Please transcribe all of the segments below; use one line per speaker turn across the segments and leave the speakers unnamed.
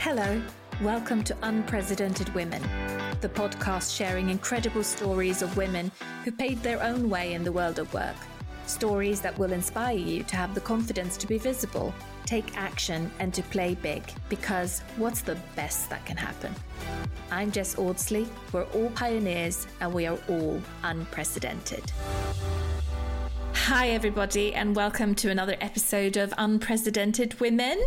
Hello, welcome to Unprecedented Women, the podcast sharing incredible stories of women who paved their own way in the world of work. Stories that will inspire you to have the confidence to be visible, take action, and to play big, because what's the best that can happen? I'm Jess Audsley. We're all pioneers and we are all unprecedented. Hi, everybody, and welcome to another episode of Unprecedented Women.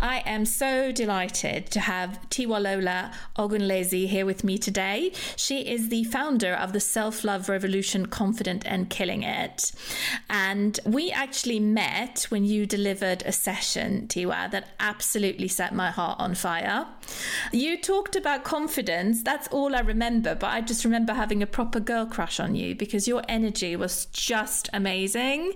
I am so delighted to have Tiwalola Ogunlesi here with me today. She is the founder of the Self Love Revolution Confident and Killing It. And we actually met when you delivered a session, Tiwa, that absolutely set my heart on fire. You talked about confidence, that's all I remember, but I just remember having a proper girl crush on you because your energy was just amazing amazing.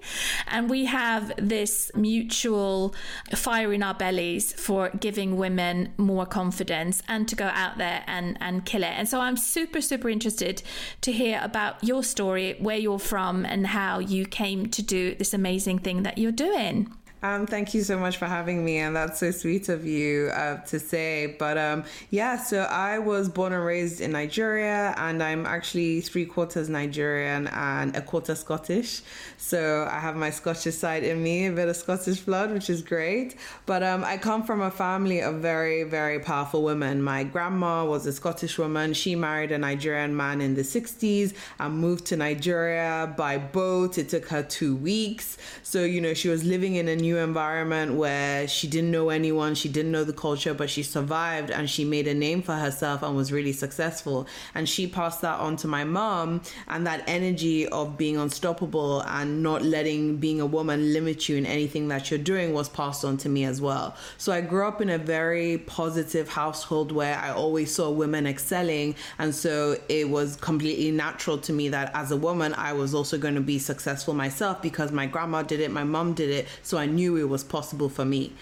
And we have this mutual fire in our bellies for giving women more confidence and to go out there and, and kill it. And so I'm super, super interested to hear about your story, where you're from, and how you came to do this amazing thing that you're doing.
Um, thank you so much for having me, and that's so sweet of you uh, to say. But um, yeah, so I was born and raised in Nigeria, and I'm actually three quarters Nigerian and a quarter Scottish. So I have my Scottish side in me, a bit of Scottish blood, which is great. But um, I come from a family of very, very powerful women. My grandma was a Scottish woman. She married a Nigerian man in the 60s and moved to Nigeria by boat. It took her two weeks. So, you know, she was living in a new environment where she didn't know anyone, she didn't know the culture, but she survived and she made a name for herself and was really successful. And she passed that on to my mom, and that energy of being unstoppable and not letting being a woman limit you in anything that you're doing was passed on to me as well. So I grew up in a very positive household where I always saw women excelling, and so it was completely natural to me that as a woman, I was also going to be successful myself because my grandma did it, my mom did it, so I knew it was possible for me.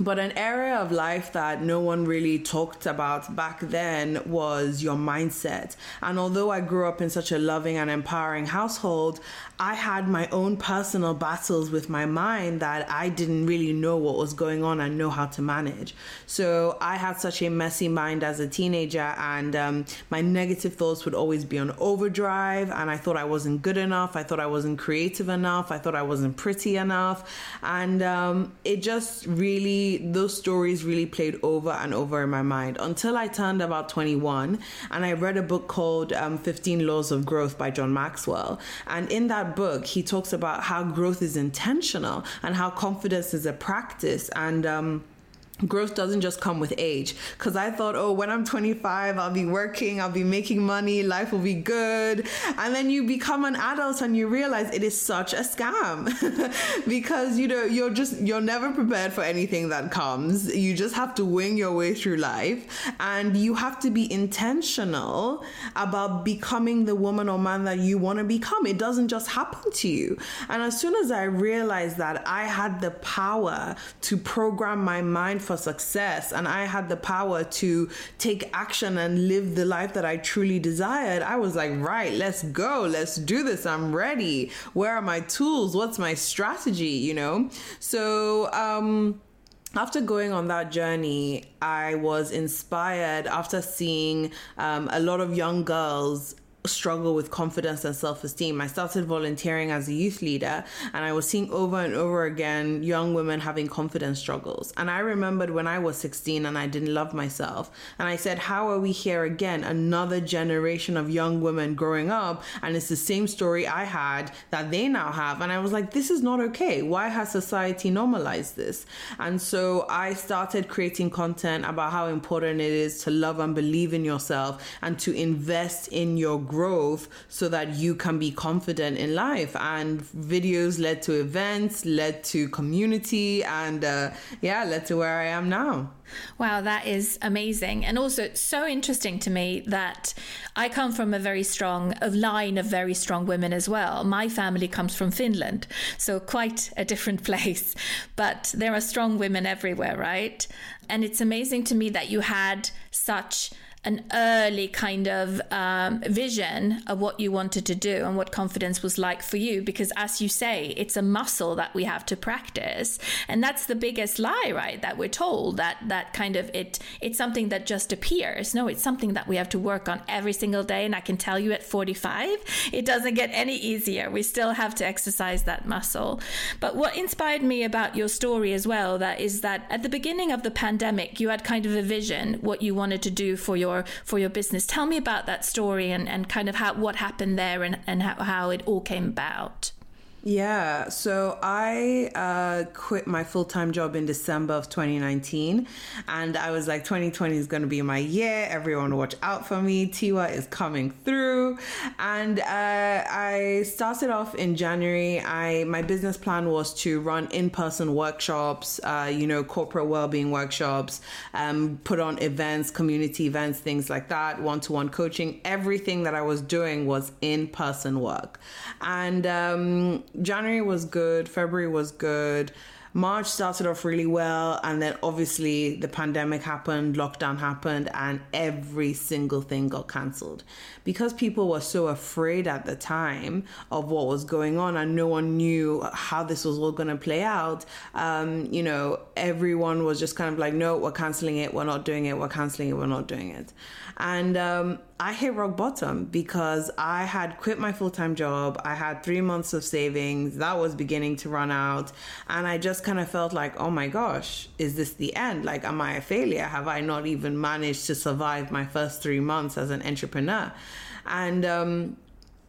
But an area of life that no one really talked about back then was your mindset. And although I grew up in such a loving and empowering household, I had my own personal battles with my mind that I didn't really know what was going on and know how to manage. So I had such a messy mind as a teenager, and um, my negative thoughts would always be on overdrive. And I thought I wasn't good enough. I thought I wasn't creative enough. I thought I wasn't pretty enough. And um, it just really, those stories really played over and over in my mind until I turned about 21 and I read a book called um, 15 Laws of Growth by John Maxwell. And in that book, he talks about how growth is intentional and how confidence is a practice. And um, growth doesn't just come with age. Because i thought oh when i'm 25 i'll be working i'll be making money life will be good. And then you become an adult and you realize it is such a scam. Because you know you're just you're never prepared for anything that comes. You just have to wing your way through life. And you have to be intentional about becoming the woman or man that you want to become. It doesn't just happen to you. And as soon as i realized that i had the power to program my mind for success and I had the power to take action and live the life that I truly desired, I was like, right, let's go. Let's do this. I'm ready. Where are my tools? What's my strategy? You know? So, um, after going on that journey, I was inspired after seeing um, a lot of young girls struggle with confidence and self-esteem. I started volunteering as a youth leader and I was seeing over and over again young women having confidence struggles. And I remembered when I was 16 and I didn't love myself. And I said, how are we here again? Another generation of young women growing up and it's the same story I had that they now have. And I was like, this is not okay. Why has society normalized this? And so I started creating content about how important it is to love and believe in yourself and to invest in your growth so that you can be confident in life. And videos led to events, led to community, and uh, yeah, led to where I am now.
Wow, that is amazing. And also so interesting to me that I come from a very strong a line of very strong women as well. My family comes from Finland, so quite a different place. But there are strong women everywhere, right? And it's amazing to me that you had such an early kind of um, vision of what you wanted to do and what confidence was like for you because as you say it's a muscle that we have to practice. And that's the biggest lie right that we're told that that kind of it it's something that just appears. No it's something that we have to work on every single day. And i can tell you at 45 it doesn't get any easier. We still have to exercise that muscle. But what inspired me about your story as well that is that at the beginning of the pandemic you had kind of a vision what you wanted to do for your for your business. Tell me about that story and, and kind of how what happened there and, and how, how it all came about.
Yeah, so I uh, quit my full time job in December of 2019, and I was like, 2020 is going to be my year. Everyone, watch out for me. Tiwa is coming through, and uh, I started off in January. I my business plan was to run in person workshops, uh, you know, corporate well being workshops, um, put on events, community events, things like that, one to one coaching. Everything that I was doing was in person work, and um, January was good, February was good. March started off really well, and then obviously the pandemic happened, lockdown happened, and every single thing got cancelled because people were so afraid at the time of what was going on, and no one knew how this was all going to play out. Um, you know, everyone was just kind of like, no, we're canceling it, we're not doing it, we're canceling it, we're not doing it. And um, I hit rock bottom because I had quit my full time job. I had three months of savings that was beginning to run out. And I just kind of felt like, oh my gosh, is this the end? Like, am I a failure? Have I not even managed to survive my first three months as an entrepreneur? And, um,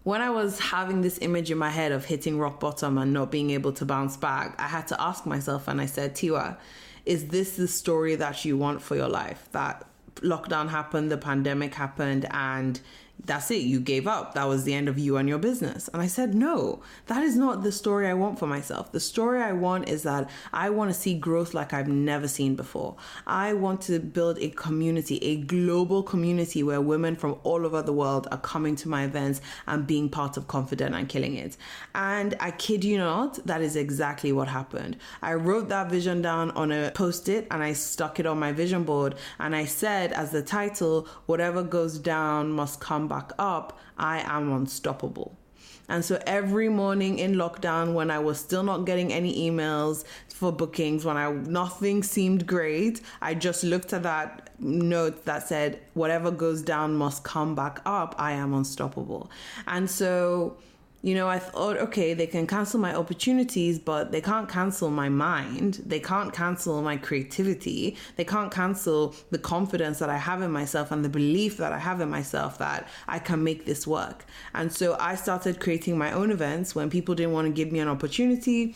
when I was having this image in my head of hitting rock bottom and not being able to bounce back, I had to ask myself, and I said, Tiwa, is this the story that you want for your life? That lockdown happened, the pandemic happened, and that's it. You gave up. That was the end of you and your business. And I said, no, that is not the story I want for myself. The story I want is that I want to see growth like I've never seen before. I want to build a community, a global community where women from all over the world are coming to my events and being part of Confident and killing it. And I kid you not, that is exactly what happened. I wrote that vision down on a post it and I stuck it on my vision board. And I said, as the title, whatever goes down must come back up, I am unstoppable. And so every morning in lockdown, when I was still not getting any emails for bookings, when I nothing seemed great, I just looked at that note that said, "Whatever goes down must come back up. I am unstoppable." And so you know, I thought, okay, they can cancel my opportunities, but they can't cancel my mind. They can't cancel my creativity. They can't cancel the confidence that I have in myself and the belief that I have in myself that I can make this work. And so I started creating my own events when people didn't want to give me an opportunity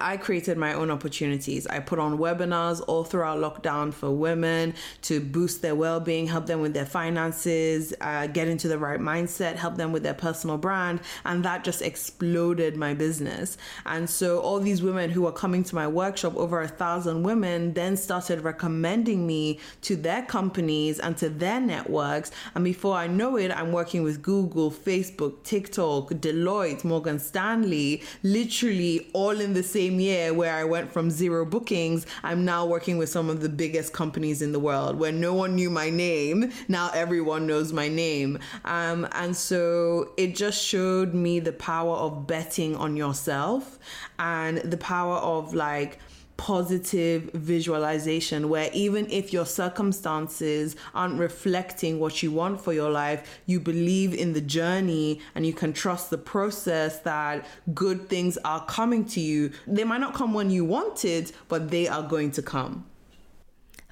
I created my own opportunities. I put on webinars all throughout lockdown for women to boost their well being, help them with their finances, uh, get into the right mindset, help them with their personal brand. And that just exploded my business. And so, all these women who were coming to my workshop, over a thousand women, then started recommending me to their companies and to their networks. And before I know it, I'm working with Google, Facebook, TikTok, Deloitte, Morgan Stanley, literally all in the same same year where I went from zero bookings, I'm now working with some of the biggest companies in the world where no one knew my name. Now everyone knows my name. Um, and so it just showed me the power of betting on yourself and the power of like, positive visualization where even if your circumstances aren't reflecting what you want for your life, you believe in the journey and you can trust the process that good things are coming to you. They might not come when you want it, but they are going to come.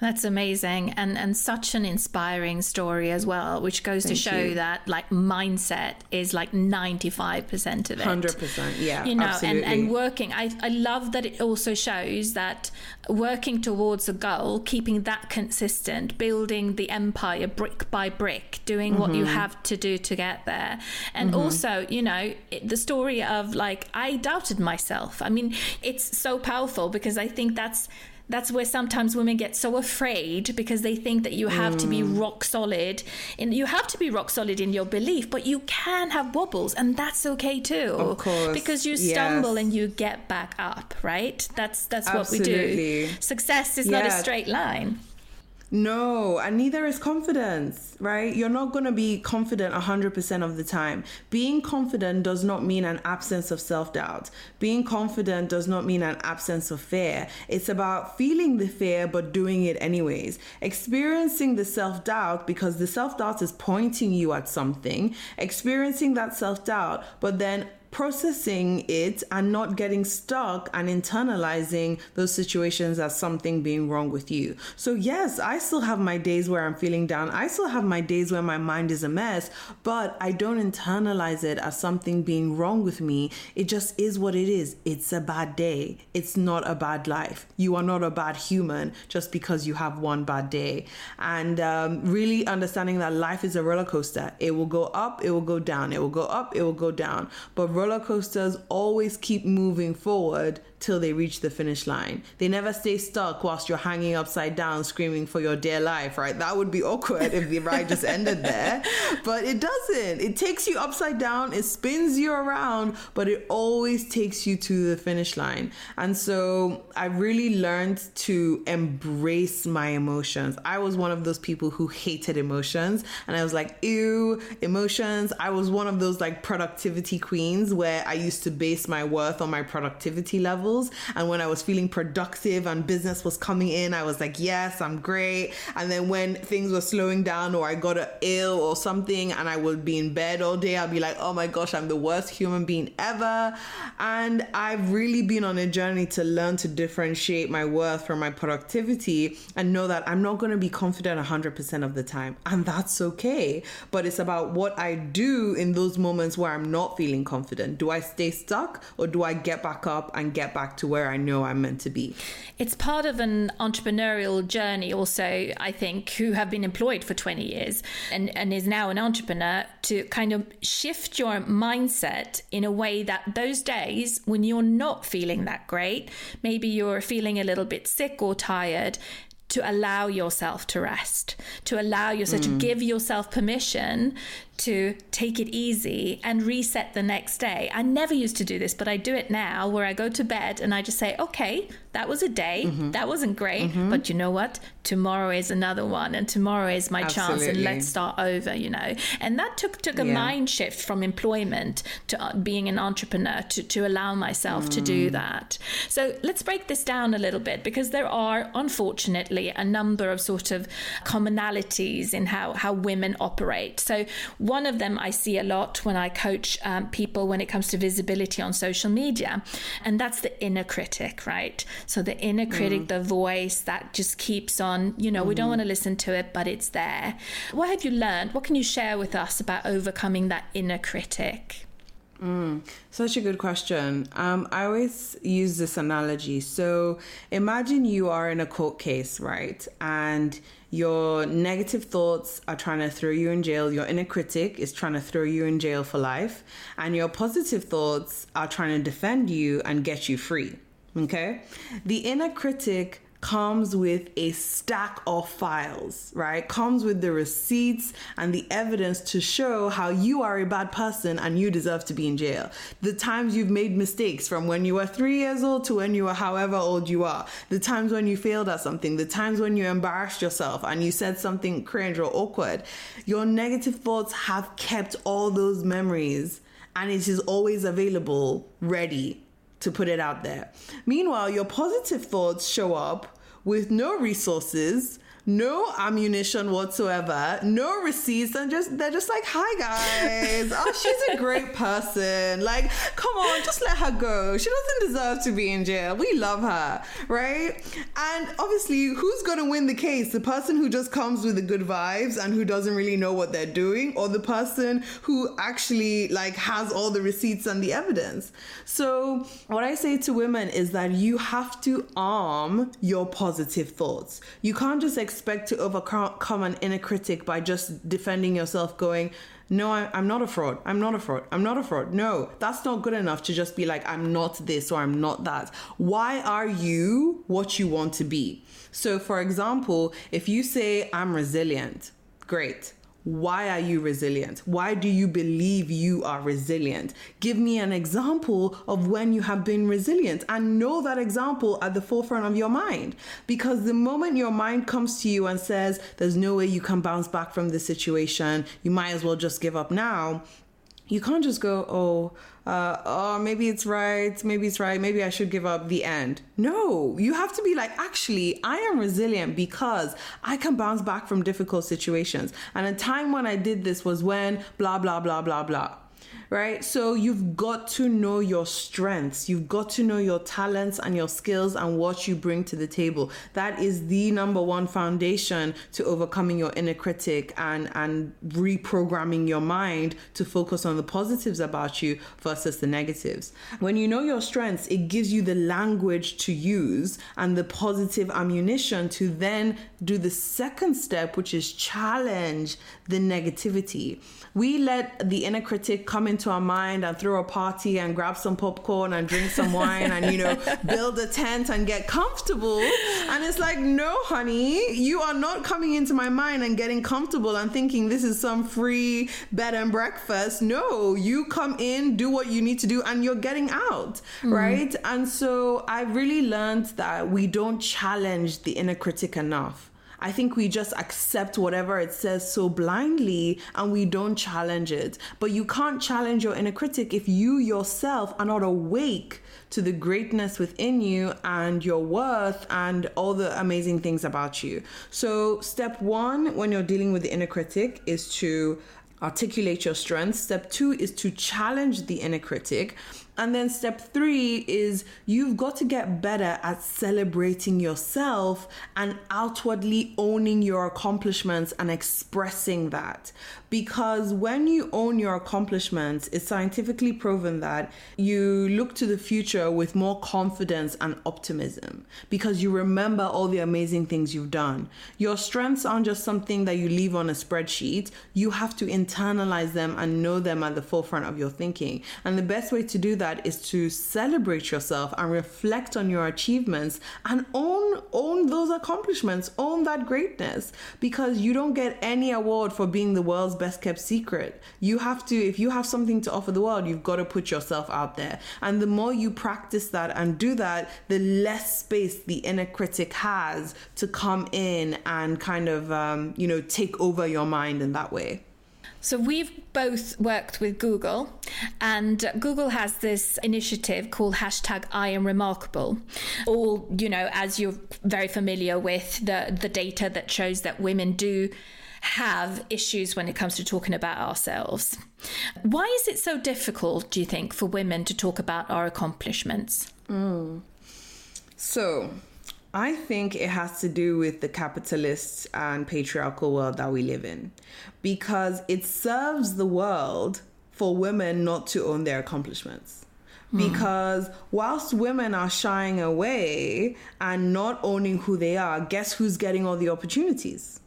That's amazing and and such an inspiring story as well, which goes Thank to show you. that like mindset is like 95% of it.
100%. Yeah.
You know, absolutely. and and working I I love that it also shows that working towards a goal, keeping that consistent, building the empire brick by brick, doing mm-hmm. what you mm-hmm. have to do to get there. And mm-hmm. also, you know, the story of like I doubted myself. I mean, it's so powerful because I think that's that's where sometimes women get so afraid because they think that you have mm. to be mm. rock solid and you have to be rock solid in your belief but you can have wobbles and that's okay too
of course
because you stumble yes. and you get back up right that's that's Absolutely. what we do success is not a straight line
No, and neither is confidence, right? You're not going to be confident 100% of the time. Being confident does not mean an absence of self doubt. Being confident does not mean an absence of fear. It's about feeling the fear but doing it anyways. Experiencing the self doubt because the self doubt is pointing you at something, experiencing that self doubt, but then processing it and not getting stuck and internalizing those situations as something being wrong with you. So, yes, I still have my days where I'm feeling down. I still have my days where my mind is a mess, but I don't internalize it as something being wrong with me. It just is what it is. It's a bad day. It's not a bad life. You are not a bad human just because you have one bad day. And um, really understanding that life is a roller coaster. It will go up, it will go down, it will go up, it will go down. But roller coasters always keep moving forward till they reach the finish line. They never stay stuck whilst you're hanging upside down screaming for your dear life, right? That would be awkward if the ride just ended there. But it doesn't. It takes you upside down, it spins you around, but it always takes you to the finish line. And so I really learned to embrace my emotions. I was one of those people who hated emotions. And I was like, ew, emotions. I was one of those like productivity queens where I used to base my worth on my productivity level levels. And when I was feeling productive and business was coming in, I was like, yes, I'm great. And then when things were slowing down or I got ill or something and I would be in bed all day, I'd be like, oh my gosh, I'm the worst human being ever. And I've really been on a journey to learn to differentiate my worth from my productivity and know that I'm not going to be confident 100% of the time. And that's okay. But it's about what I do in those moments where I'm not feeling confident. Do I stay stuck or do I get back up and get back to where I know I'm meant to be.
It's part of an entrepreneurial journey, also, I think, who have been employed for 20 years and, and is now an entrepreneur to kind of shift your mindset in a way that those days when you're not feeling that great, maybe you're feeling a little bit sick or tired, to allow yourself to rest, to allow yourself mm. to give yourself permission to take it easy and reset the next day. I never used to do this, but I do it now where I go to bed and I just say, okay, that was a day. Mm-hmm. That wasn't great. Mm-hmm. But you know what? Tomorrow is another one and tomorrow is my Absolutely. chance and let's start over, you know. And that took took a yeah. mind shift from employment to uh, being an entrepreneur to, to allow myself mm. to do mm. that. So let's break this down a little bit because there are unfortunately a number of sort of commonalities in how, how women operate. So one of them I see a lot when I coach um, people when it comes to visibility on social media, and that's the inner critic, right? So the inner critic, mm. the voice that just keeps on, you know, mm. we don't mm-hmm. want to listen to it, but it's there. What have you learned? What can you share with us about overcoming that inner critic?
Mm, such a good question. Um, I always use this analogy. So imagine you are in a court case, right? And your negative thoughts are trying to throw you in jail. Your inner critic is trying to throw you in jail for life. And your positive thoughts are trying to defend you and get you free. Okay? The inner critic comes with a stack of files, right? Comes with the receipts and the evidence to show how you are a bad person and you deserve to be in jail. The times you've made mistakes from when you were three years old to when you were however old you are. The times when you failed at something. The times when you embarrassed yourself and you said something cringe or awkward. Your negative thoughts have kept all those memories and it is always available, ready to put it out there. Meanwhile, your positive thoughts show up with no resources, no ammunition whatsoever, no receipts, and just they're just like, "Hi guys, oh she's a great person. Like, come on, just let her go. She doesn't deserve to be in jail. We love her, right?" And obviously, who's gonna win the case? The person who just comes with the good vibes and who doesn't really know what they're doing, or the person who actually like has all the receipts and the evidence. So, what I say to women is that you have to arm your positive thoughts. You can't just expect to overcome an inner critic by just defending yourself, going, no, I, am not a fraud. I'm not a fraud. I'm not a fraud. No, that's not good enough to just be like, I'm not this or I'm not that. Why are you what you want to be? So, for example, if you say, I'm resilient, great. Why are you resilient? Why do you believe you are resilient? Give me an example of when you have been resilient and know that example at the forefront of your mind. Because the moment your mind comes to you and says, There's no way you can bounce back from this situation, you might as well just give up now, you can't just go, oh, uh, oh, maybe it's right, maybe it's right, maybe I should give up the end. No, you have to be like, actually, I am resilient because I can bounce back from difficult situations. And a time when I did this was when blah, blah, blah, blah, blah right? So you've got to know your strengths. You've got to know your talents and your skills and what you bring to the table. That is the number one foundation to overcoming your inner critic and and reprogramming your mind to focus on the positives about you versus the negatives. When you know your strengths, it gives you the language to use and the positive ammunition to then do the second step, which is challenge the negativity. We let the inner critic come into our mind and throw a party and grab some popcorn and drink some wine and, you know, build a tent and get comfortable. And it's like, no, honey, you are not coming into my mind and getting comfortable and thinking this is some free bed and breakfast. No, you come in, do what you need to do, and you're getting out, mm. right? And so I really learned that we don't challenge the inner critic enough. I think we just accept whatever it says so blindly and we don't challenge it. But you can't challenge your inner critic if you yourself are not awake to the greatness within you and your worth and all the amazing things about you. So, step one when you're dealing with the inner critic is to articulate your strengths. Step two is to challenge the inner critic. And then step three is you've got to get better at celebrating yourself and outwardly owning your accomplishments and expressing that. Because when you own your accomplishments, it's scientifically proven that you look to the future with more confidence and optimism because you remember all the amazing things you've done. Your strengths aren't just something that you leave on a spreadsheet, you have to internalize them and know them at the forefront of your thinking. And the best way to do that is to celebrate yourself and reflect on your achievements and own own those accomplishments, own that greatness because you don't get any award for being the world's best kept secret. You have to, if you have something to offer the world, you've got to put yourself out there. And the more you practice that and do that, the less space the inner critic has to come in and kind of, um, you know, take over your mind in that way.
So we've both worked with Google, and Google has this initiative called hashtag I am remarkable. All you know, as you're very familiar with the the data that shows that women do have issues when it comes to talking about ourselves. Why is it so difficult, do you think, for women to talk about our accomplishments?
Mm. So, I think it has to do with the capitalist and patriarchal world that we live in because it serves the world for women not to own their accomplishments. Hmm. Because whilst women are shying away and not owning who they are, guess who's getting all the opportunities?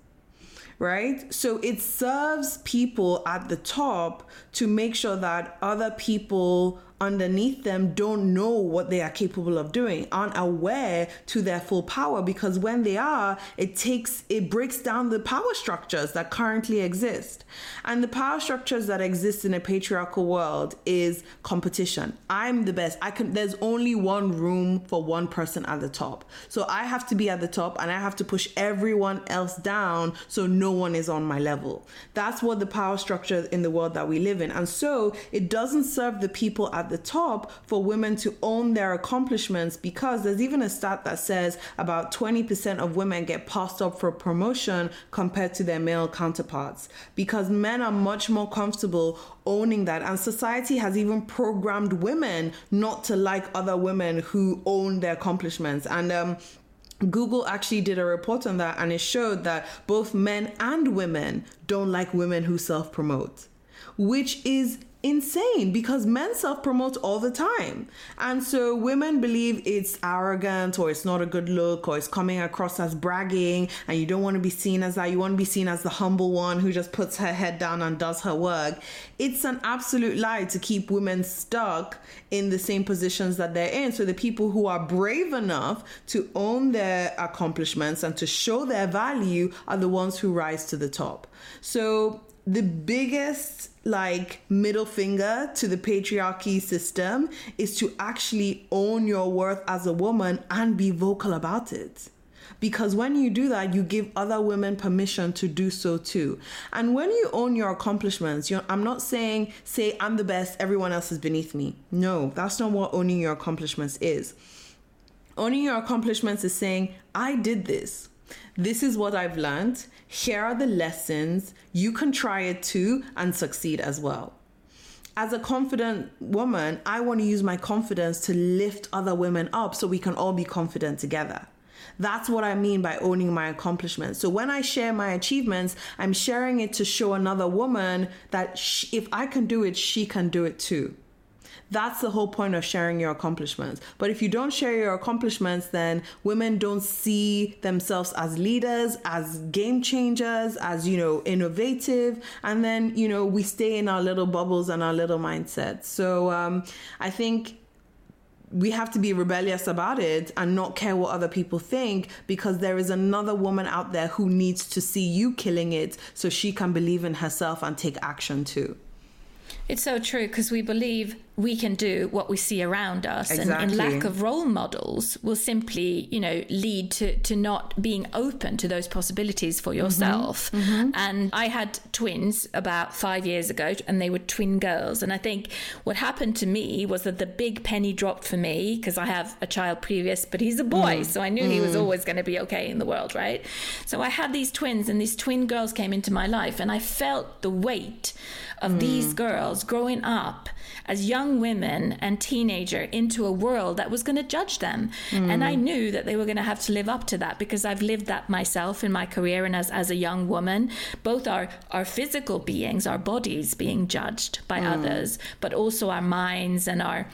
right? So it serves people at the top to make sure that other people underneath them don't know what they are capable of doing, aren't aware to their full power because when they are, it takes it breaks down the power structures that currently exist. And the power structures that exist in a patriarchal world is competition. I'm the best. I can there's only one room for one person at the top. So I have to be at the top and I have to push everyone else down so no one is on my level. That's what the power structure in the world that we live in. And so it doesn't serve the people at at the top for women to own their accomplishments because there's even a stat that says about 20% of women get passed up for promotion compared to their male counterparts because men are much more comfortable owning that. And society has even programmed women not to like other women who own their accomplishments. And um, Google actually did a report on that and it showed that both men and women don't like women who self promote, which is insane because men self promote all the time. And so women believe it's arrogant or it's not a good look or it's coming across as bragging and you don't want to be seen as that. You want to be seen as the humble one who just puts her head down and does her work. It's an absolute lie to keep women stuck in the same positions that they're in. So the people who are brave enough to own their accomplishments and to show their value are the ones who rise to the top. So the biggest like middle finger to the patriarchy system is to actually own your worth as a woman and be vocal about it. Because when you do that you give other women permission to do so too. And when you own your accomplishments i'm not saying say i'm the best everyone else is beneath me. No that's not what owning your accomplishments is. Owning your accomplishments is saying i did this this is what I've learned. Here are the lessons. You can try it too and succeed as well. As a confident woman, I want to use my confidence to lift other women up so we can all be confident together. That's what I mean by owning my accomplishments. So when I share my achievements, I'm sharing it to show another woman that if I can do it, she can do it too. That's the whole point of sharing your accomplishments. But if you don't share your accomplishments, then women don't see themselves as leaders, as game changers, as, you know, innovative. And then, you know, we stay in our little bubbles and our little mindsets. So um, I think we have to be rebellious about it and not care what other people think because there is another woman out there who needs to see you killing it so she can believe in herself and take action too.
It's so true because we believe we can do what we see around us exactly. and, and, lack of role models will simply you know lead to to not being open to those possibilities for yourself mm-hmm. Mm-hmm. and i had twins about 5 years ago and they were twin girls and i think what happened to me was that the big penny dropped for me because i have a child previous but he's a boy mm. so i knew mm. he was mm. always going to be okay in the world right so i had these twins and these twin girls came into my life and i felt the weight of mm. these girls growing up as young women and teenager into a world that was going to judge them. Mm. And I knew that they were going to have to live up to that because I've lived that myself in my career and as, as a young woman. Both our, our physical beings, our bodies being judged by mm. others, but also our minds and our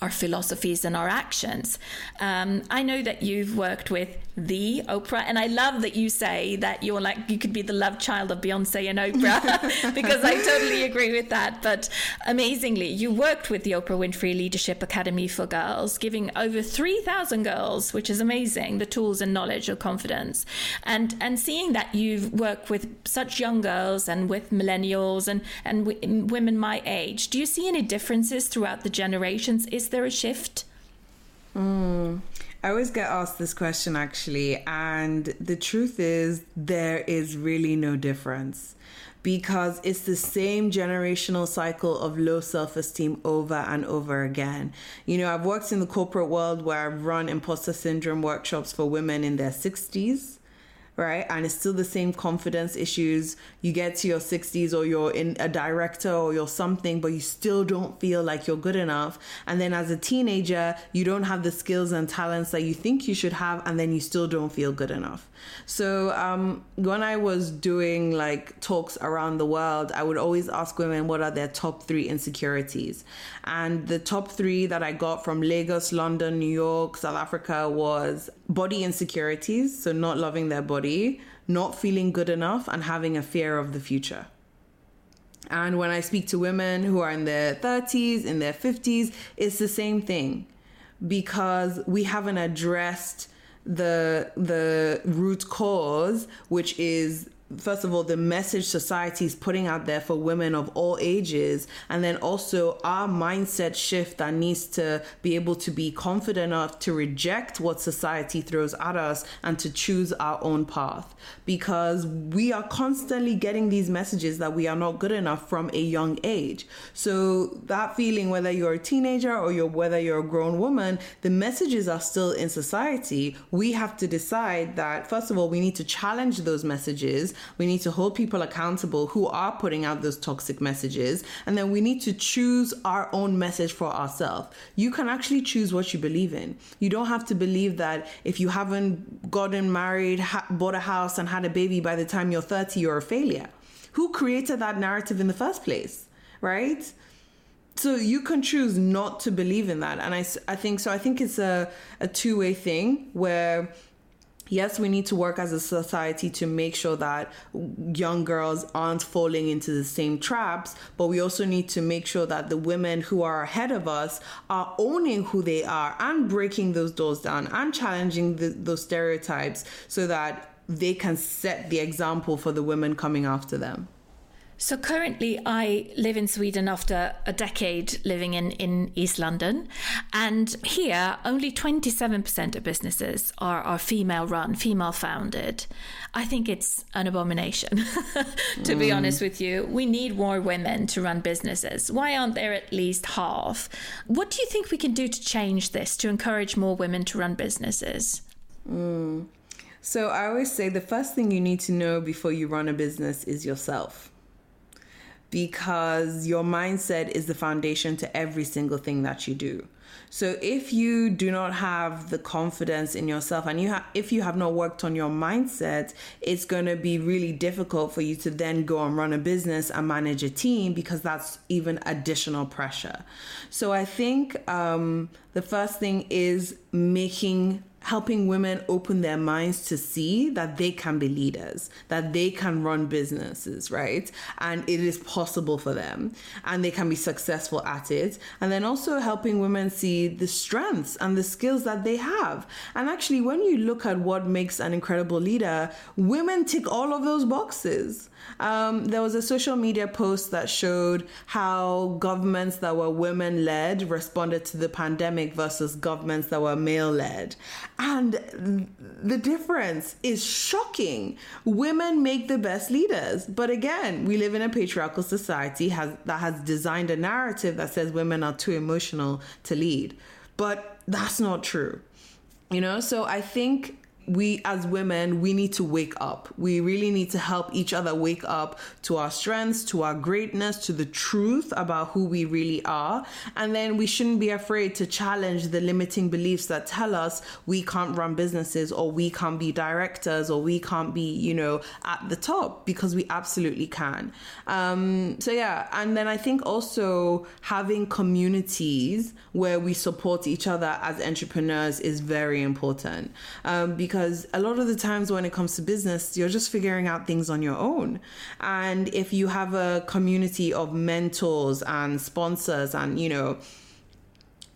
our philosophies and our actions. Um, I know that you've worked with the Oprah. And I love that you say that you're like, you could be the love child of Beyonce and Oprah, because I totally agree with that. But amazingly, you worked with the Oprah Winfrey Leadership Academy for Girls, giving over 3,000 girls, which is amazing, the tools and knowledge of confidence. And, and seeing that you've worked with such young girls and with millennials and, and w- women my age, do you see any differences throughout the generations? Is there a shift?
Mm. I always get asked this question actually, and the truth is, there is really no difference because it's the same generational cycle of low self esteem over and over again. You know, I've worked in the corporate world where I've run imposter syndrome workshops for women in their 60s right? And it's still the same confidence issues. You get to your 60s or you're in a director or you're something, but you still don't feel like you're good enough. And then as a teenager, you don't have the skills and talents that you think you should have, and then you still don't feel good enough. So um, when I was doing like talks around the world, I would always ask women what are their top three insecurities. And the top three that I got from Lagos, London, New York, South Africa was body insecurities, so not loving their body, not feeling good enough, and having a fear of the future. And when I speak to women who are in their 30s, in their 50s, it's the same thing because we haven't addressed the the root cause, which is first of all the message society is putting out there for women of all ages and then also our mindset shift that needs to be able to be confident enough to reject what society throws at us and to choose our own path. Because we are constantly getting these messages that we are not good enough from a young age. So that feeling whether you're a teenager or you're whether you're a grown woman the messages are still in society. We have to decide that first of all we need to challenge those messages we need to hold people accountable who are putting out those toxic messages. And then we need to choose our own message for ourselves. You can actually choose what you believe in. You don't have to believe that if you haven't gotten married, ha- bought a house, and had a baby by the time you're 30, you're a failure. Who created that narrative in the first place? Right? so you can choose not to believe in that and i, I think so i think it's a, a two-way thing where yes, we need to work as a society to make sure that young girls aren't falling into the same traps, but we also need to make sure that the women who are ahead of us are owning who they are and breaking those doors down and challenging the, those stereotypes so that they can set the example for the women coming after them.
So currently, I live in Sweden after a decade living in, in East London. And here, only 27% of businesses are, are female run, female founded. I think it's an abomination, to mm. be honest with you. We need more women to run businesses. Why aren't there at least half? What do you think we can do to change this, to encourage more women to run businesses?
Mm. So I always say the first thing you need to know before you run a business is yourself because your mindset is the foundation to every single thing that you do. So if you do not have the confidence in yourself and you have if you have not worked on your mindset, it's going to be really difficult for you to then go and run a business and manage a team because that's even additional pressure. So I think um, the first thing is making helping women open their minds to see that they can be leaders, that they can run businesses, right? And it is possible for them and they can be successful at it. And then also helping women see the strengths and the skills that they have. And actually, when you look at what makes an incredible leader, women tick all of those boxes. Um, there was a social media post that showed how governments that were women led responded to the pandemic versus governments that were male led. And the difference is shocking. Women make the best leaders. But again, we live in a patriarchal society has, that has designed a narrative that says women are too emotional to lead. But that's not true. You know, so I think we as women we need to wake up. We really need to help each other wake up to our strengths to our greatness to the truth about who we really are. And then we shouldn't be afraid to challenge the limiting beliefs that tell us we can't run businesses or we can't be directors or we can't be you know at the top because we absolutely can. Um, so yeah and then i think also having communities where we support each other as entrepreneurs is very important um, because because a lot of the times when it comes to business, you're just figuring out things on your own. And if you have a community of mentors and sponsors, and you know,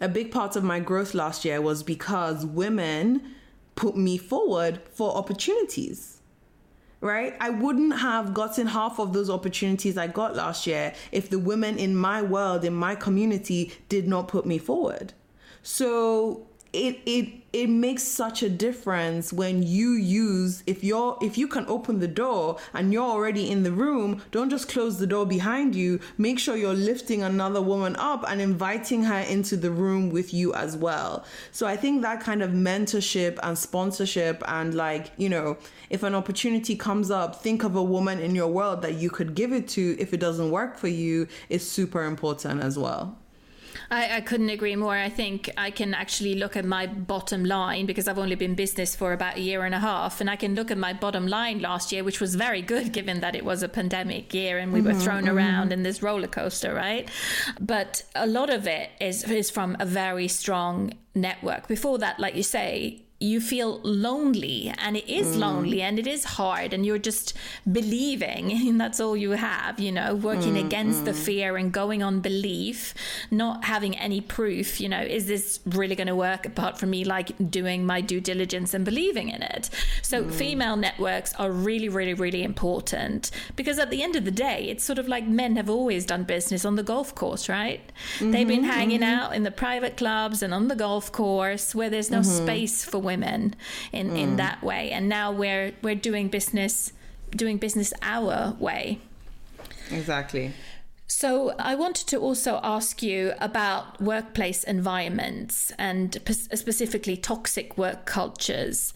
a big part of my growth last year was because women put me forward for opportunities right? I wouldn't have gotten half of those opportunities I got last year if the women in my world, in my community, did not put me forward. So it it it makes such a difference when you use if you're if you can open the door and you're already in the room don't just close the door behind you. Make sure you're lifting another woman up and inviting her into the room with you as well. So i think that kind of mentorship and sponsorship and like you know if an opportunity comes up think of a woman in your world that you could give it to if it doesn't work for you is super important as well
I, I, couldn't agree more. I think I can actually look at my bottom line because I've only been business for about a year and a half, and I can look at my bottom line last year, which was very good given that it was a pandemic year and we mm-hmm, were thrown mm-hmm. around in this roller coaster, right? But a lot of it is is from a very strong network. Before that, like you say, you feel lonely and it is mm. lonely and it is hard and you're just believing and that's all you have you know working mm, against mm. the fear and going on belief not having any proof you know is this really going to work apart from me like doing my due diligence and believing in it so mm. female networks are really really really important because at the end of the day it's sort of like men have always done business on the golf course right mm-hmm, they've been hanging mm-hmm. out in the private clubs and on the golf course where there's no mm-hmm. space for women women in mm. in that way and now we're we're doing business doing business our way
exactly
so, I wanted to also ask you about workplace environments and specifically toxic work cultures.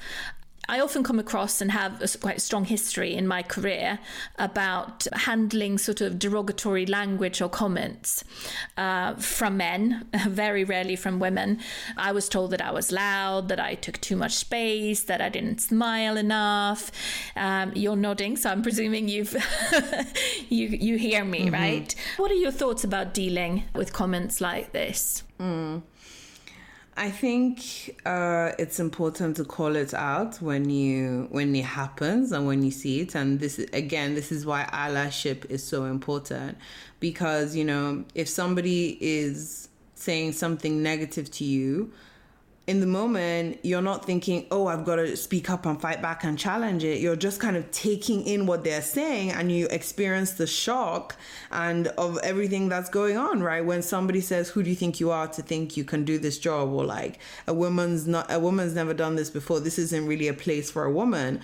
I often come across and have a quite strong history in my career about handling sort of derogatory language or comments uh, from men, very rarely from women. I was told that I was loud, that I took too much space, that I didn't smile enough. Um, you're nodding, so I'm presuming you've you you hear me, mm-hmm. right? What are your thoughts about dealing with comments like this?
Mm. I think uh, it's important to call it out when you when it happens and when you see it. And this again, this is why allyship is so important because you know if somebody is saying something negative to you, in the moment, you're not thinking, oh, I've got to speak up and fight back and challenge it. You're just kind of taking in what they're saying and you experience the shock and of everything that's going on, right? When somebody says, Who do you think you are to think you can do this job? Or like a woman's not a woman's never done this before. This isn't really a place for a woman.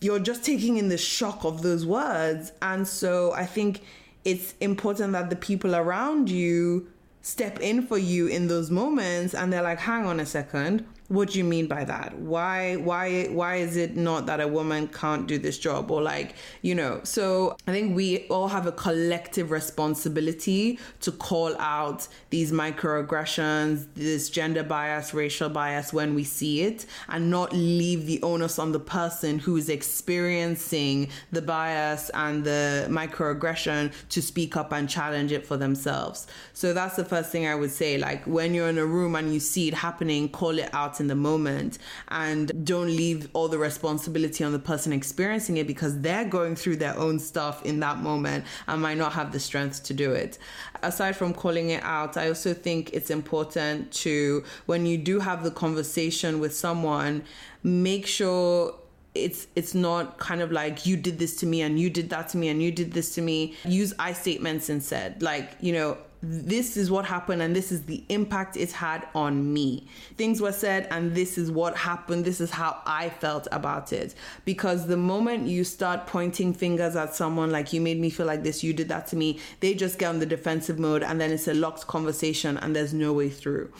You're just taking in the shock of those words. And so I think it's important that the people around you step in for you in those moments and they're like hang on a second what do you mean by that? Why why why is it not that a woman can't do this job? Or like you know so i think we all have a collective responsibility to call out these microaggressions this gender bias racial bias when we see it and not leave the onus on the person who is experiencing the bias and the microaggression to speak up and challenge it for themselves. So that's the first thing i would say like when you're in a room and you see it happening call it out in the moment and don't leave all the responsibility on the person experiencing it because they're going through their own stuff in that moment and might not have the strength to do it. Aside from calling it out, I also think it's important to, when you do have the conversation with someone, make sure it's it's not kind of like you did this to me and you did that to me and you did this to me use i statements instead like you know this is what happened and this is the impact it's had on me. Things were said and this is what happened. This is how I felt about it. Because the moment you start pointing fingers at someone like you made me feel like this, you did that to me, they just get on the defensive mode and then it's a locked conversation and there's no way through.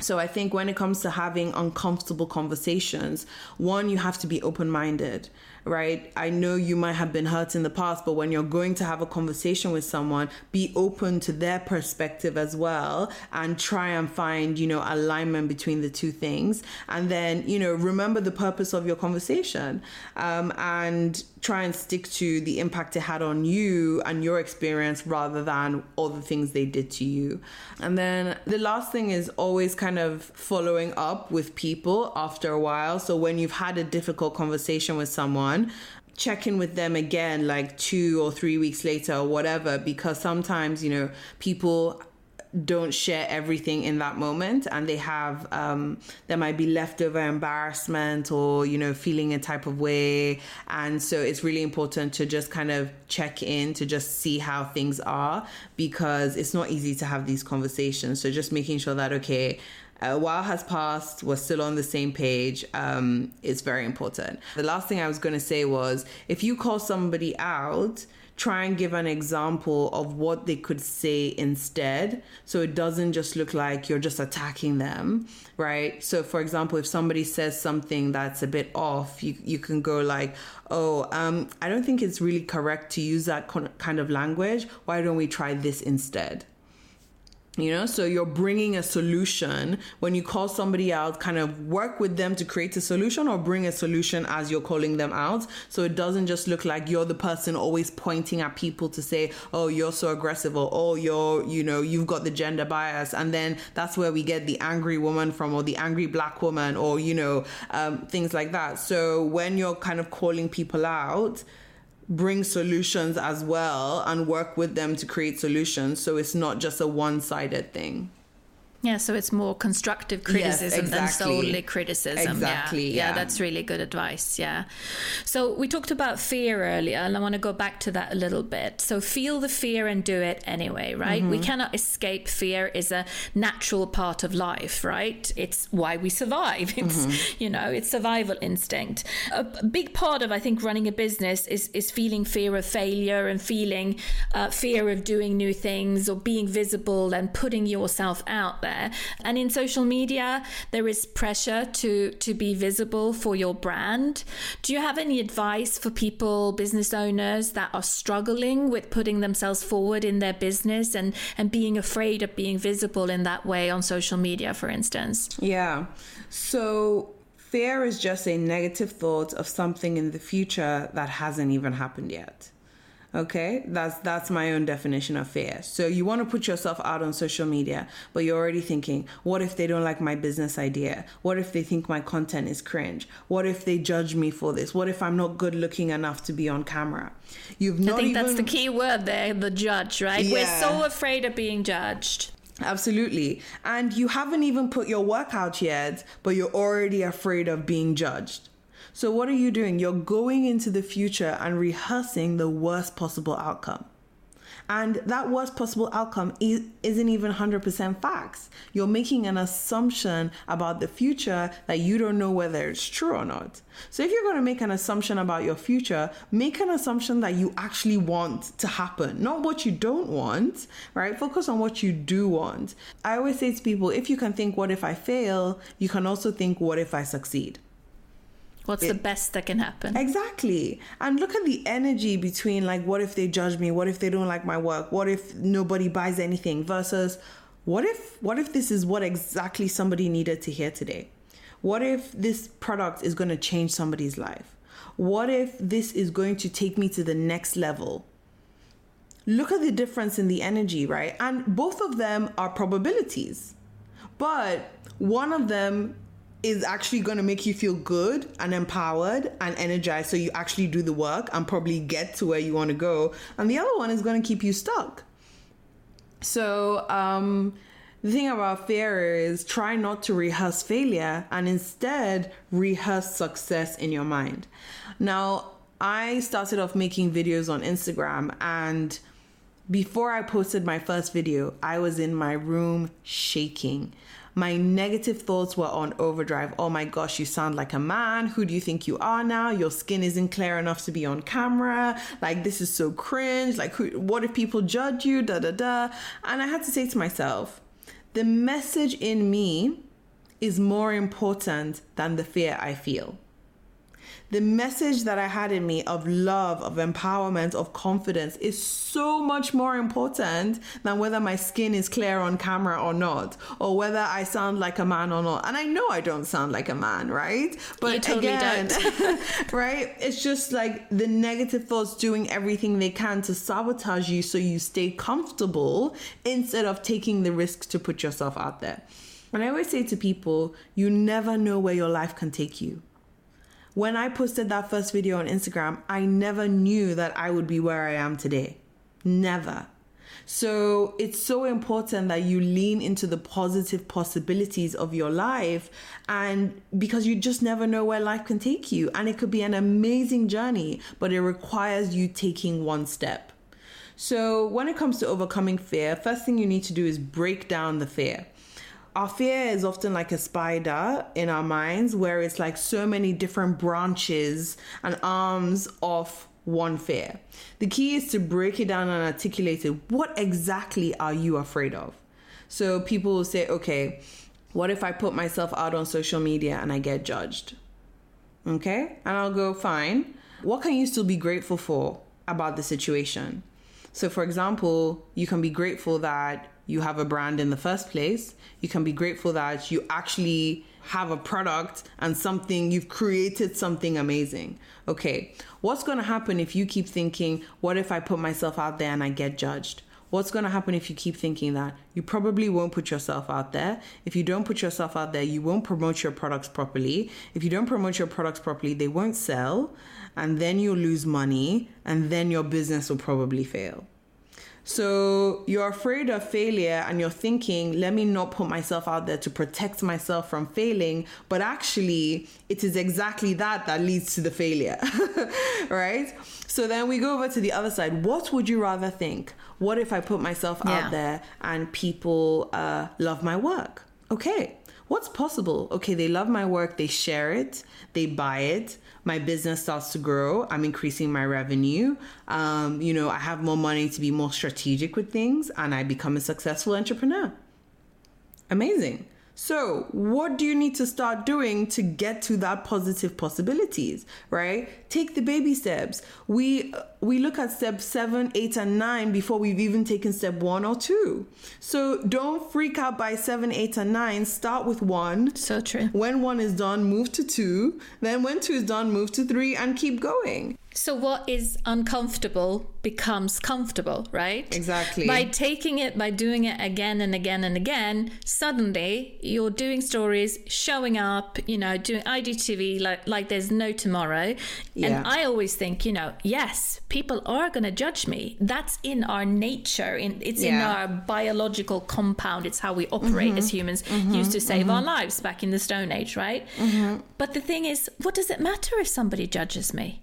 So I think when it comes to having uncomfortable conversations, one, you have to be open minded right? I know you might have been hurt in the past, but when you're going to have a conversation with someone, be open to their perspective as well and try and find, you know, alignment between the two things. And then, you know, remember the purpose of your conversation um, and try and stick to the impact it had on you and your experience rather than all the things they did to you. And then the last thing is always kind of following up with people after a while. So when you've had a difficult conversation with someone, check in with them again like two or three weeks later or whatever because sometimes you know people don't share everything in that moment and they have um, there might be leftover embarrassment or you know feeling a type of way and so it's really important to just kind of check in to just see how things are because it's not easy to have these conversations so just making sure that okay a while has passed, we're still on the same page. Um, it's very important. The last thing I was going to say was if you call somebody out, try and give an example of what they could say instead. So it doesn't just look like you're just attacking them right? So for example if somebody says something that's a bit off you, you can go like oh um, i don't think it's really correct to use that kind of language. Why don't we try this instead you know so you're bringing a solution. When you call somebody out kind of work with them to create a solution or bring a solution as you're calling them out. So it doesn't just look like you're the person always pointing at people to say oh you're so aggressive or oh you're you know you've got the gender bias. And then that's where we get the angry woman from or the angry black woman or you know um, things like that. So when you're kind of calling people out bring solutions as well and work with them to create solutions. So it's not just a one-sided thing
yeah, so it's more constructive criticism yes, exactly. than solely criticism.
Exactly.
Yeah. yeah. yeah, that's really good advice. Yeah. So we talked about fear earlier, and I want to go back to that a little bit. So feel the fear and do it anyway, right? Mm-hmm. We cannot escape fear. is a natural part of life, right? It's why we survive. It's mm-hmm. you know, it's survival instinct. A, big part of I think running a business is is feeling fear of failure and feeling uh, fear of doing new things or being visible and putting yourself out there everywhere. And in social media, there is pressure to, to be visible for your brand. Do you have any advice for people, business owners that are struggling with putting themselves forward in their business and, and being afraid of being visible in that way on social media, for instance?
Yeah. So fear is just a negative thought of something in the future that hasn't even happened yet. Okay, that's that's my own definition of fear. So you want to put yourself out on social media, but you're already thinking, what if they don't like my business idea? What if they think my content is cringe? What if they judge me for this? What if I'm not good looking enough to be on camera?
You've not I think even... that's the key word there, the judge, right? Yeah. We're so afraid of being judged.
Absolutely. And you haven't even put your work out yet, but you're already afraid of being judged. So, what are you doing? You're going into the future and rehearsing the worst possible outcome. And that worst possible outcome isn't even 100% facts. You're making an assumption about the future that you don't know whether it's true or not. So, if you're going to make an assumption about your future, make an assumption that you actually want to happen, not what you don't want, right? Focus on what you do want. I always say to people if you can think, what if I fail, you can also think, what if I succeed?
What's it, the best that can happen?
Exactly. And look at the energy between like, what if they judge me? What if they don't like my work? What if nobody buys anything? Versus, what if what if this is what exactly somebody needed to hear today? What if this product is going to change somebody's life? What if this is going to take me to the next level? Look at the difference in the energy, right? And both of them are probabilities. But one of them is actually going to make you feel good and empowered and energized so you actually do the work and probably get to where you want to go. And the other one is going to keep you stuck. So um, the thing about fear is try not to rehearse failure and instead rehearse success in your mind. Now i started off making videos on instagram and before I posted my first video, I was in my room shaking. My negative thoughts were on overdrive. Oh my gosh, you sound like a man. Who do you think you are now? Your skin isn't clear enough to be on camera. Like, this is so cringe. Like, who, what if people judge you? Da da da. And I had to say to myself, the message in me is more important than the fear I feel the message that I had in me of love, of empowerment, of confidence is so much more important than whether my skin is clear on camera or not, or whether I sound like a man or not. And I know I don't sound like a man, right?
But you totally again,
right? It's just like the negative thoughts doing everything they can to sabotage you so you stay comfortable instead of taking the risk to put yourself out there. And I always say to people, you never know where your life can take you when I posted that first video on Instagram, I never knew that I would be where I am today. Never. So it's so important that you lean into the positive possibilities of your life and because you just never know where life can take you and it could be an amazing journey, but it requires you taking one step. So when it comes to overcoming fear, first thing you need to do is break down the fear our fear is often like a spider in our minds where it's like so many different branches and arms of one fear. The key is to break it down and articulate it. What exactly are you afraid of? So people will say, okay, what if I put myself out on social media and I get judged? Okay, and I'll go, fine. What can you still be grateful for about the situation? So, for example, you can be grateful that you have a brand in the first place. You can be grateful that you actually have a product and something, you've created something amazing. Okay, what's to happen if you keep thinking, what if I put myself out there and I get judged? What's going to happen if you keep thinking that? You probably won't put yourself out there. If you don't put yourself out there, you won't promote your products properly. If you don't promote your products properly, they won't sell. And then you'll lose money. And then your business will probably fail. So you're afraid of failure and you're thinking, let me not put myself out there to protect myself from failing. But actually, it is exactly that that leads to the failure, right? So then we go over to the other side. What would you rather think? What if I put myself yeah. out there and people uh, love my work? Okay, what's possible? Okay, they love my work, they share it, they buy it, my business starts to grow. I'm increasing my revenue. Um, you know, I have more money to be more strategic with things and I become a successful entrepreneur. Amazing. So, what do you need to start doing to get to that positive possibilities, right? Take the baby steps. We uh, we look at step 7, 8 and 9 before we've even taken step 1 or 2. So, don't freak out by 7, 8 and 9. Start with 1.
So true.
When 1 is done, move to 2. Then when 2 is done, move to 3 and keep going.
So, what is uncomfortable becomes comfortable, right?
Exactly.
By taking it, by doing it again and again and again, suddenly you're doing stories, showing up, you know, doing IGTV like, like there's no tomorrow.
Yeah.
And I always think, you know, yes, people are going to judge me. That's in our nature, in, it's in our biological compound. It's how we operate as mm-hmm. humans, mm-hmm. used to save our mm-hmm. lives back in the Stone Age, right? But the thing is, what does it matter if somebody judges me?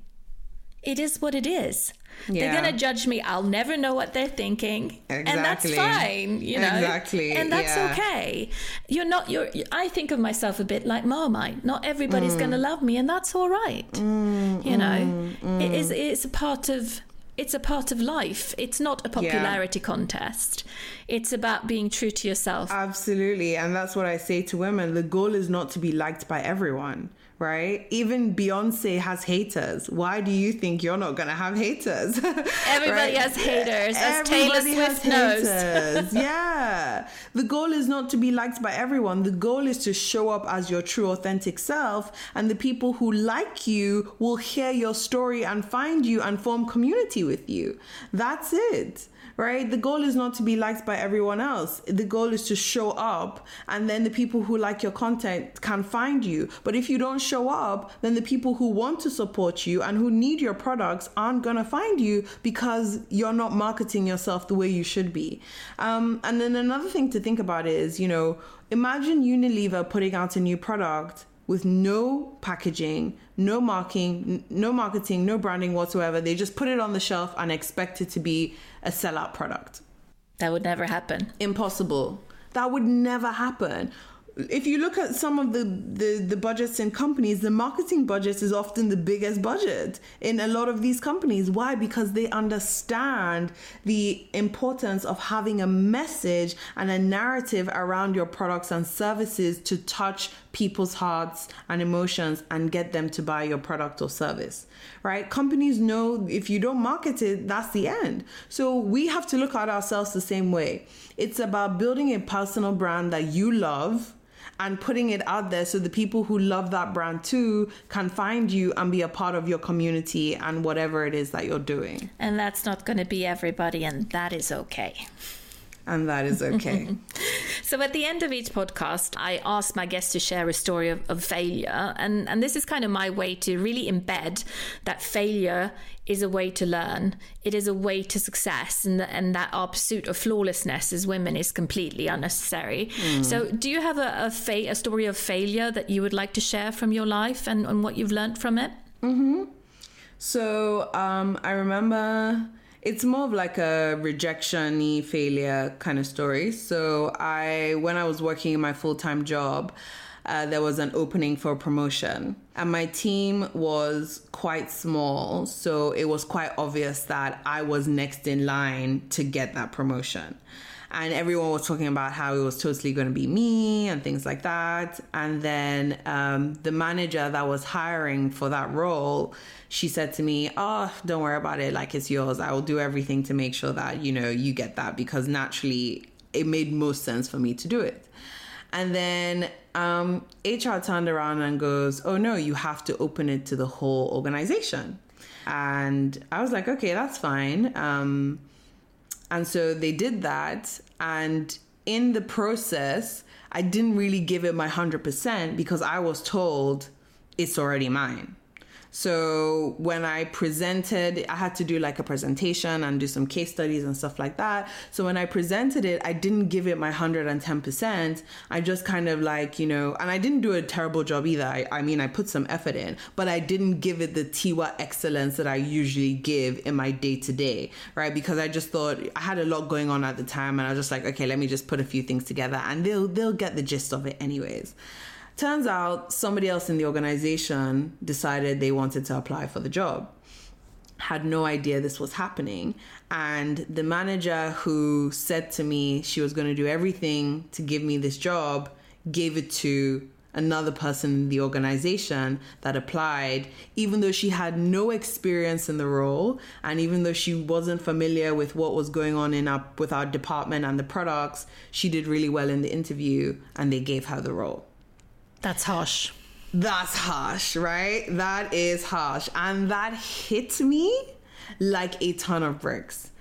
It is what it is. They're going to judge me. I'll never know what they're thinking. And that's fine, you know.
Exactly,
And that's
yeah.
okay. You're not you're I think of myself a bit like Marmite. Not everybody's going to mm. love me and that's all right. Mm, you know. Mm, it is it's a part of it's a part of life. It's not a popularity contest. It's about being true to yourself.
Absolutely. And that's what I say to women. The goal is not to be liked by everyone, right? Even Beyonce has haters. Why do you think you're not going to have haters?
Everybody
Right?
has haters, as Taylor
Everybody has
Swift knows.
haters. yeah. The goal is not to be liked by everyone. The goal is to show up as your true, authentic self. And the people who like you will hear your story and find you and form community with you. That's it right? The goal is not to be liked by everyone else. The goal is to show up, and then the people who like your content can find you. But if you don't show up, then the people who want to support you and who need your products aren't gonna find you because you're not marketing yourself the way you should be. Um, and then another thing to think about is, you know, imagine Unilever putting out a new product with no packaging, no marking, no marketing, no branding whatsoever. They just put it on the shelf and expect it to be a sellout product.
That would never happen.
Impossible. That would never happen. If you look at some of the, the, the budgets in companies, the marketing budget is often the biggest budget in a lot of these companies. Why? Because they understand the importance of having a message and a narrative around your products and services to touch people's hearts and emotions and get them to buy your product or service right? Companies know if you don't market it that's the end. So we have to look at ourselves the same way. It's about building a personal brand that you love and putting it out there so the people who love that brand too can find you and be a part of your community and whatever it is that you're doing.
And that's not going to be everybody, and that is okay.
And that is okay
So at the end of each podcast, I ask my guests to share a story of, of failure. And, and this is kind of my way to really embed that failure is a way to learn. It is a way to success. And, the, and that our pursuit of flawlessness as women is completely unnecessary. So do you have a, a, fa- a story of failure that you would like to share from your life and, and what you've learned from it?
So um, I remember it's more of like a rejection failure kind of story. So I, when I was working in my full time job, uh, there was an opening for promotion, and my team was quite small, so it was quite obvious that I was next in line to get that promotion and everyone was talking about how it was totally going to be me and things like that. And then um, the manager that was hiring for that role, she said to me, "Oh, don't worry about it. Like it's yours. I will do everything to make sure that you know you get that because naturally it made most sense for me to do it." And then um, HR turned around and goes, "Oh no, you have to open it to the whole organization." And I was like, "Okay, that's fine." Um, and so they did that. And in the process, I didn't really give it my 100% because I was told it's already mine. So when I presented, I had to do like a presentation and do some case studies and stuff like that. So when I presented it, I didn't give it my 110%. I just kind of like, you know, and I didn't do a terrible job either. I, I mean, I put some effort in, but I didn't give it the Tiwa excellence that I usually give in my day to day, right? Because I just thought I had a lot going on at the time and I was just like, okay, let me just put a few things together and they'll, they'll get the gist of it anyways. Turns out somebody else in the organization decided they wanted to apply for the job. had no idea this was happening. And the manager who said to me she was going to do everything to give me this job gave it to another person in the organization that applied, even though she had no experience in the role, and even though she wasn't familiar with what was going on in our with our department and the products, she did really well in the interview, and they gave her the role.
That's harsh.
That's harsh, right? That is harsh, and that hit me like a ton of bricks.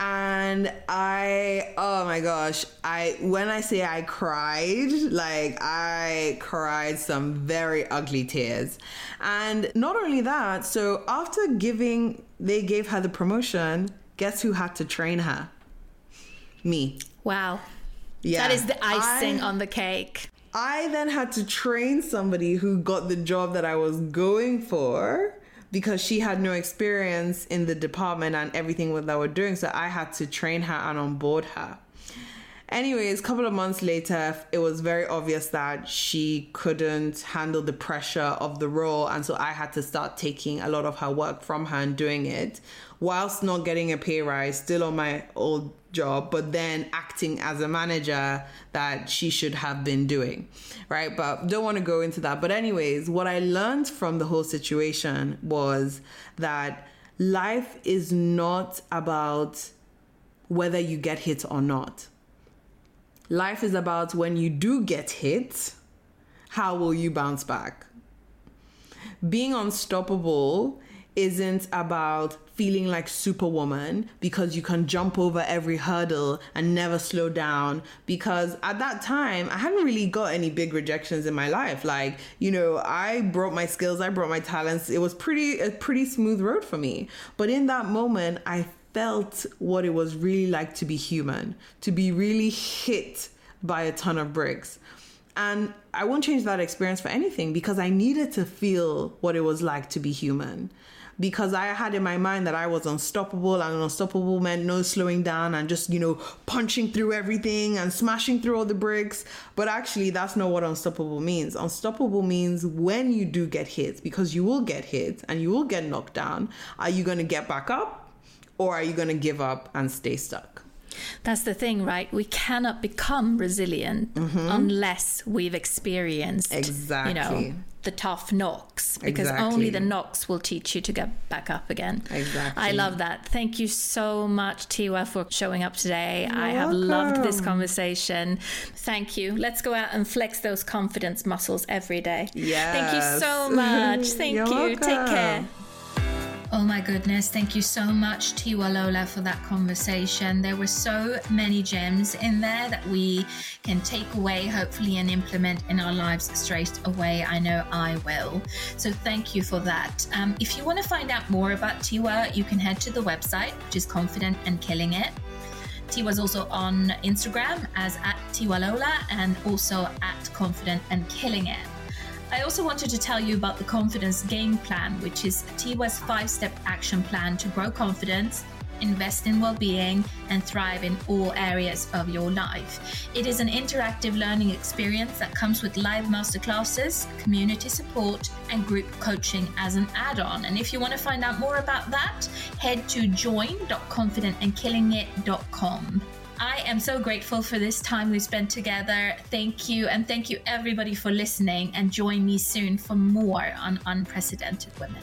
And I oh my gosh I when I say I cried like I cried some very ugly tears. And not only that so after giving they gave her the promotion guess who had to train her? Me.
Wow. Yeah. That is the icing I, on the cake
I then had to train somebody who got the job that I was going for because she had no experience in the department and everything that we're doing. So I had to train her and onboard her. Anyways, a couple of months later, it was very obvious that she couldn't handle the pressure of the role. And so I had to start taking a lot of her work from her and doing it whilst not getting a pay rise, still on my old job, but then acting as a manager that she should have been doing, right? But don't want to go into that. But, anyways, what I learned from the whole situation was that life is not about whether you get hit or not. Life is about when you do get hit, how will you bounce back? Being unstoppable isn't about feeling like superwoman because you can jump over every hurdle and never slow down. Because at that time I hadn't really got any big rejections in my life. Like you know I brought my skills I brought my talents. It was pretty a pretty smooth road for me. But in that moment I felt what it was really like to be human to be really hit by a ton of bricks. And I won't change that experience for anything because I needed to feel what it was like to be human because I had in my mind that I was unstoppable and unstoppable meant no slowing down and just, you know, punching through everything and smashing through all the bricks. But actually, that's not what unstoppable means. Unstoppable means when you do get hit, because you will get hit and you will get knocked down, are you going to get back up or are you going to give up and stay stuck?
That's the thing, right? We cannot become resilient mm-hmm. unless we've experienced exactly. You know, the tough knocks because exactly. only the knocks will teach you to get back up again. Exactly. I love that. Thank you so much, Tiwa, for showing up today. You're I have welcome. loved this conversation. Thank you. Let's go out and flex those confidence muscles every day.
Yes.
Thank you so much. Thank You're you. Welcome. Take care. Oh my goodness, thank you so much, Tiwa Lola, for that conversation. There were so many gems in there that we can take away, hopefully, and implement in our lives straight away. I know I will. So, thank you for that. Um, if you want to find out more about Tiwa, you can head to the website, which is Confident and Killing It. Tiwa's also on Instagram as at Tiwa Lola and also at Confident and Killing It. I also wanted to tell you about the Confidence Game Plan, which is Tiwa's five step action plan to grow confidence, invest in well being, and thrive in all areas of your life. It is an interactive learning experience that comes with live masterclasses, community support, and group coaching as an add on. And if you want to find out more about that, head to join.confidentandkillingit.com. I am so grateful for this time we spent together. Thank you, and thank you everybody for listening. And join me soon for more on Unprecedented Women.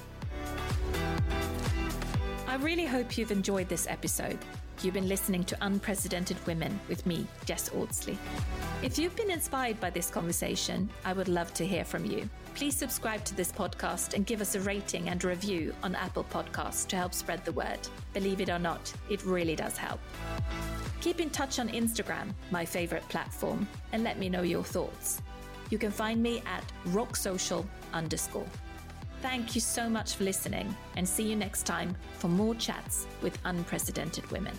I really hope you've enjoyed this episode. You've been listening to Unprecedented Women with me, Jess Audsley. If you've been inspired by this conversation, I would love to hear from you. Please subscribe to this podcast and give us a rating and review on Apple Podcasts to help spread the word. Believe it or not, it really does help. Keep in touch on Instagram, my favorite platform, and let me know your thoughts. You can find me at rocksocial underscore. Thank you so much for listening and see you next time for more chats with unprecedented women.